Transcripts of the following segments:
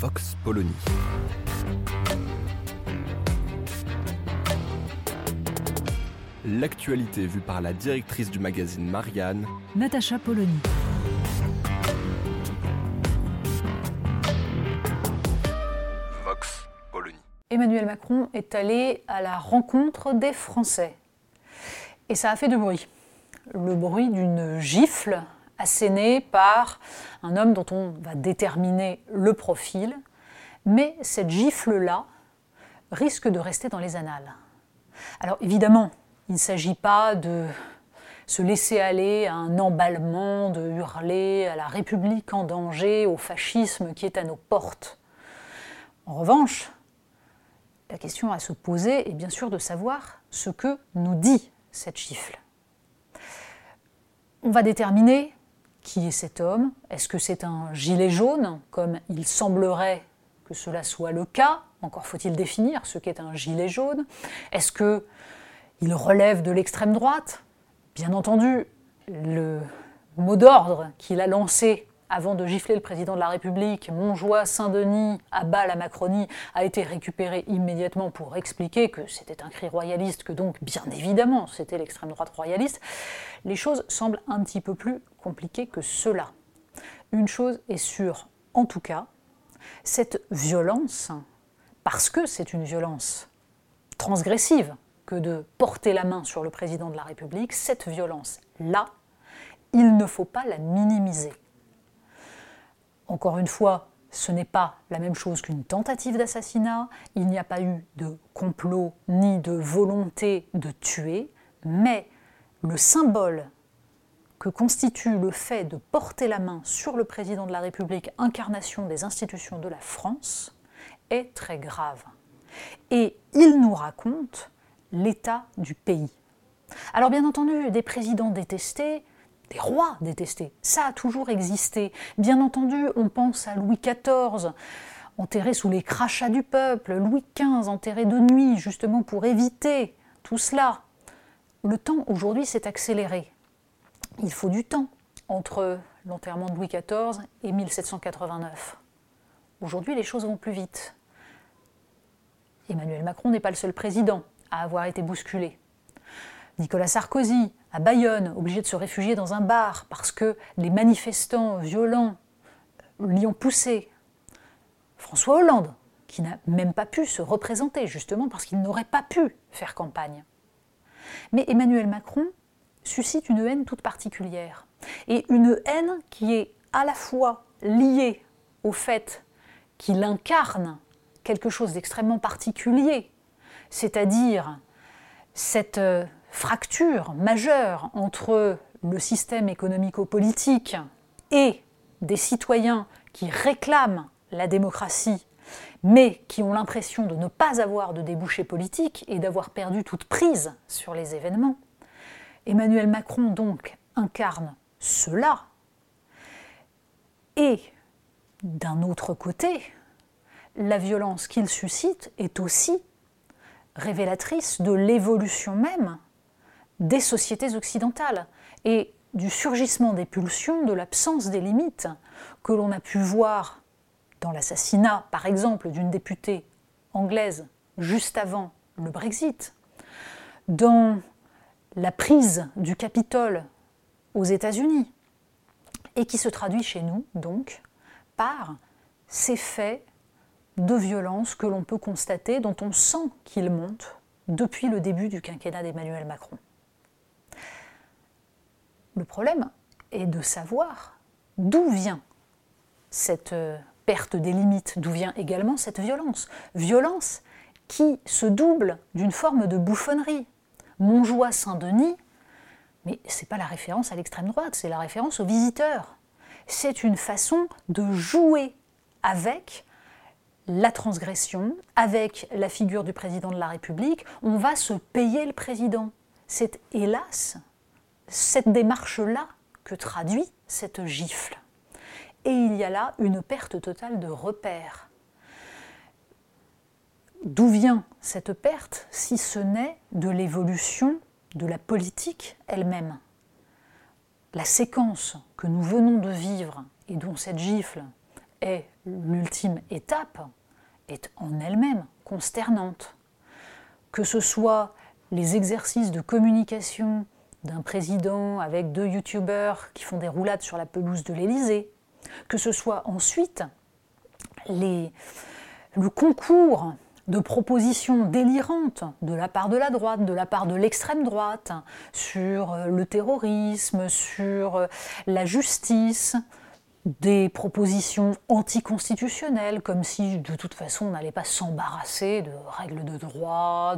Vox Polony. L'actualité vue par la directrice du magazine Marianne, Natacha Polony. Vox Polony. Emmanuel Macron est allé à la rencontre des Français. Et ça a fait du bruit. Le bruit d'une gifle assénée par un homme dont on va déterminer le profil. Mais cette gifle-là risque de rester dans les annales. Alors évidemment, il ne s'agit pas de se laisser aller à un emballement, de hurler à la République en danger, au fascisme qui est à nos portes. En revanche, la question à se poser est bien sûr de savoir ce que nous dit cette gifle. On va déterminer qui est cet homme? Est-ce que c'est un gilet jaune, comme il semblerait que cela soit le cas? Encore faut-il définir ce qu'est un gilet jaune. Est-ce que il relève de l'extrême droite? Bien entendu, le mot d'ordre qu'il a lancé avant de gifler le président de la République, Montjoie, Saint-Denis, à bas la Macronie, a été récupéré immédiatement pour expliquer que c'était un cri royaliste, que donc, bien évidemment, c'était l'extrême droite royaliste. Les choses semblent un petit peu plus compliquées que cela. Une chose est sûre, en tout cas, cette violence, parce que c'est une violence transgressive que de porter la main sur le président de la République, cette violence-là, il ne faut pas la minimiser. Encore une fois, ce n'est pas la même chose qu'une tentative d'assassinat, il n'y a pas eu de complot ni de volonté de tuer, mais le symbole que constitue le fait de porter la main sur le président de la République, incarnation des institutions de la France, est très grave. Et il nous raconte l'état du pays. Alors bien entendu, des présidents détestés, des rois détestés. Ça a toujours existé. Bien entendu, on pense à Louis XIV, enterré sous les crachats du peuple, Louis XV, enterré de nuit, justement pour éviter tout cela. Le temps aujourd'hui s'est accéléré. Il faut du temps entre l'enterrement de Louis XIV et 1789. Aujourd'hui, les choses vont plus vite. Emmanuel Macron n'est pas le seul président à avoir été bousculé. Nicolas Sarkozy, à Bayonne, obligé de se réfugier dans un bar parce que les manifestants violents l'y ont poussé. François Hollande, qui n'a même pas pu se représenter, justement parce qu'il n'aurait pas pu faire campagne. Mais Emmanuel Macron suscite une haine toute particulière. Et une haine qui est à la fois liée au fait qu'il incarne quelque chose d'extrêmement particulier, c'est-à-dire cette euh, fracture majeure entre le système économico-politique et des citoyens qui réclament la démocratie, mais qui ont l'impression de ne pas avoir de débouché politique et d'avoir perdu toute prise sur les événements. Emmanuel Macron donc incarne cela. Et d'un autre côté, la violence qu'il suscite est aussi révélatrice de l'évolution même des sociétés occidentales et du surgissement des pulsions, de l'absence des limites que l'on a pu voir dans l'assassinat, par exemple, d'une députée anglaise juste avant le Brexit, dans la prise du Capitole aux États-Unis, et qui se traduit chez nous, donc, par ces faits de violence que l'on peut constater, dont on sent qu'ils montent depuis le début du quinquennat d'Emmanuel Macron. Le problème est de savoir d'où vient cette euh, perte des limites, d'où vient également cette violence. Violence qui se double d'une forme de bouffonnerie. Montjoie Saint-Denis, mais ce n'est pas la référence à l'extrême droite, c'est la référence aux visiteurs. c'est une façon de jouer avec la transgression, avec la figure du président de la République. On va se payer le président. C'est hélas cette démarche-là que traduit cette gifle. Et il y a là une perte totale de repères. D'où vient cette perte si ce n'est de l'évolution de la politique elle-même? La séquence que nous venons de vivre et dont cette gifle est l'ultime étape est en elle-même consternante. Que ce soit les exercices de communication d'un président avec deux youtubeurs qui font des roulades sur la pelouse de l'Élysée, que ce soit ensuite le concours de propositions délirantes de la part de la droite, de la part de l'extrême droite, sur le terrorisme, sur la justice, des propositions anticonstitutionnelles, comme si de toute façon on n'allait pas s'embarrasser de règles de droit,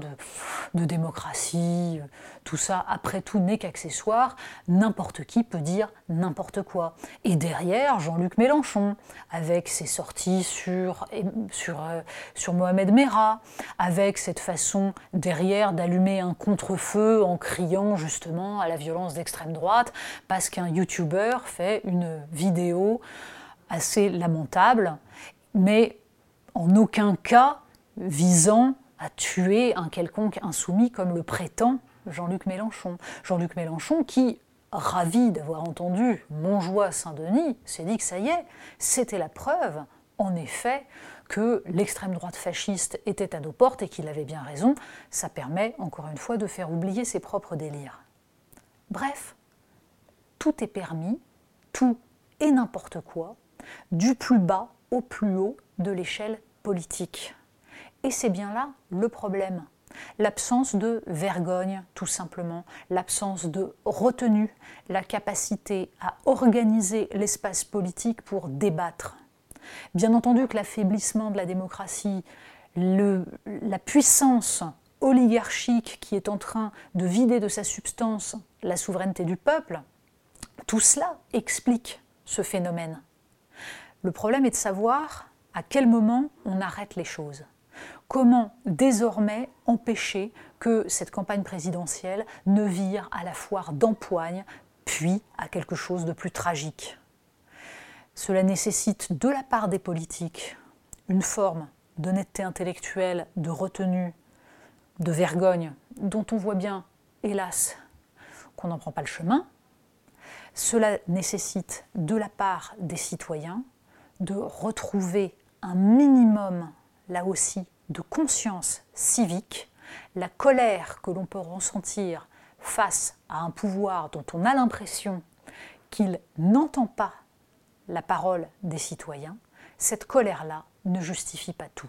de, démocratie, tout ça après tout n'est qu'accessoire, n'importe qui peut dire n'importe quoi. Et derrière, Jean-Luc Mélenchon, avec ses sorties sur, sur, euh, sur Mohamed Merah, avec cette façon derrière d'allumer un contre-feu en criant justement à la violence d'extrême droite, parce qu'un youtubeur fait une vidéo assez lamentable, mais en aucun cas visant à tuer un quelconque insoumis comme le prétend Jean-Luc Mélenchon. Jean-Luc Mélenchon qui, ravi d'avoir entendu Montjoie Saint-Denis, s'est dit que ça y est, c'était la preuve, en effet, que l'extrême droite fasciste était à nos portes et qu'il avait bien raison. Ça permet, encore une fois, de faire oublier ses propres délires. Bref, tout est permis, tout et n'importe quoi, du plus bas au plus haut de l'échelle politique. Et c'est bien là le problème. L'absence de vergogne, tout simplement, l'absence de retenue, la capacité à organiser l'espace politique pour débattre. Bien entendu que l'affaiblissement de la démocratie, la puissance oligarchique qui est en train de vider de sa substance la souveraineté du peuple, tout cela explique ce phénomène. Le problème est de savoir à quel moment on arrête les choses. Comment désormais empêcher que cette campagne présidentielle ne vire à la foire d'empoigne, puis à quelque chose de plus tragique Cela nécessite de la part des politiques une forme d'honnêteté intellectuelle, de retenue, de vergogne, dont on voit bien, hélas, qu'on n'en prend pas le chemin, cela nécessite de la part des citoyens de retrouver un minimum, là aussi, de conscience civique, la colère que l'on peut ressentir face à un pouvoir dont on a l'impression qu'il n'entend pas la parole des citoyens, cette colère-là ne justifie pas tout.